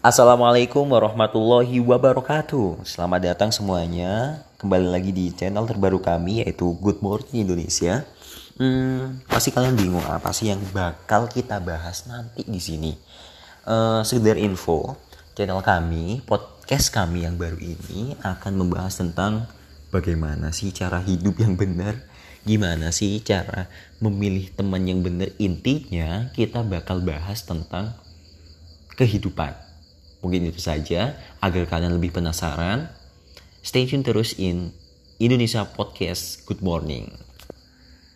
Assalamualaikum warahmatullahi wabarakatuh. Selamat datang semuanya. Kembali lagi di channel terbaru kami yaitu Good Morning Indonesia. Hmm, Pasti kalian bingung apa sih yang bakal kita bahas nanti di sini. Uh, Sekedar info Channel kami, podcast kami yang baru ini Akan membahas tentang Bagaimana sih cara hidup yang benar Gimana sih cara memilih teman yang benar. Intinya kita bakal bahas tentang kehidupan Mungkin itu saja agar kalian lebih penasaran. Stay tune terus in Indonesia Podcast Good Morning.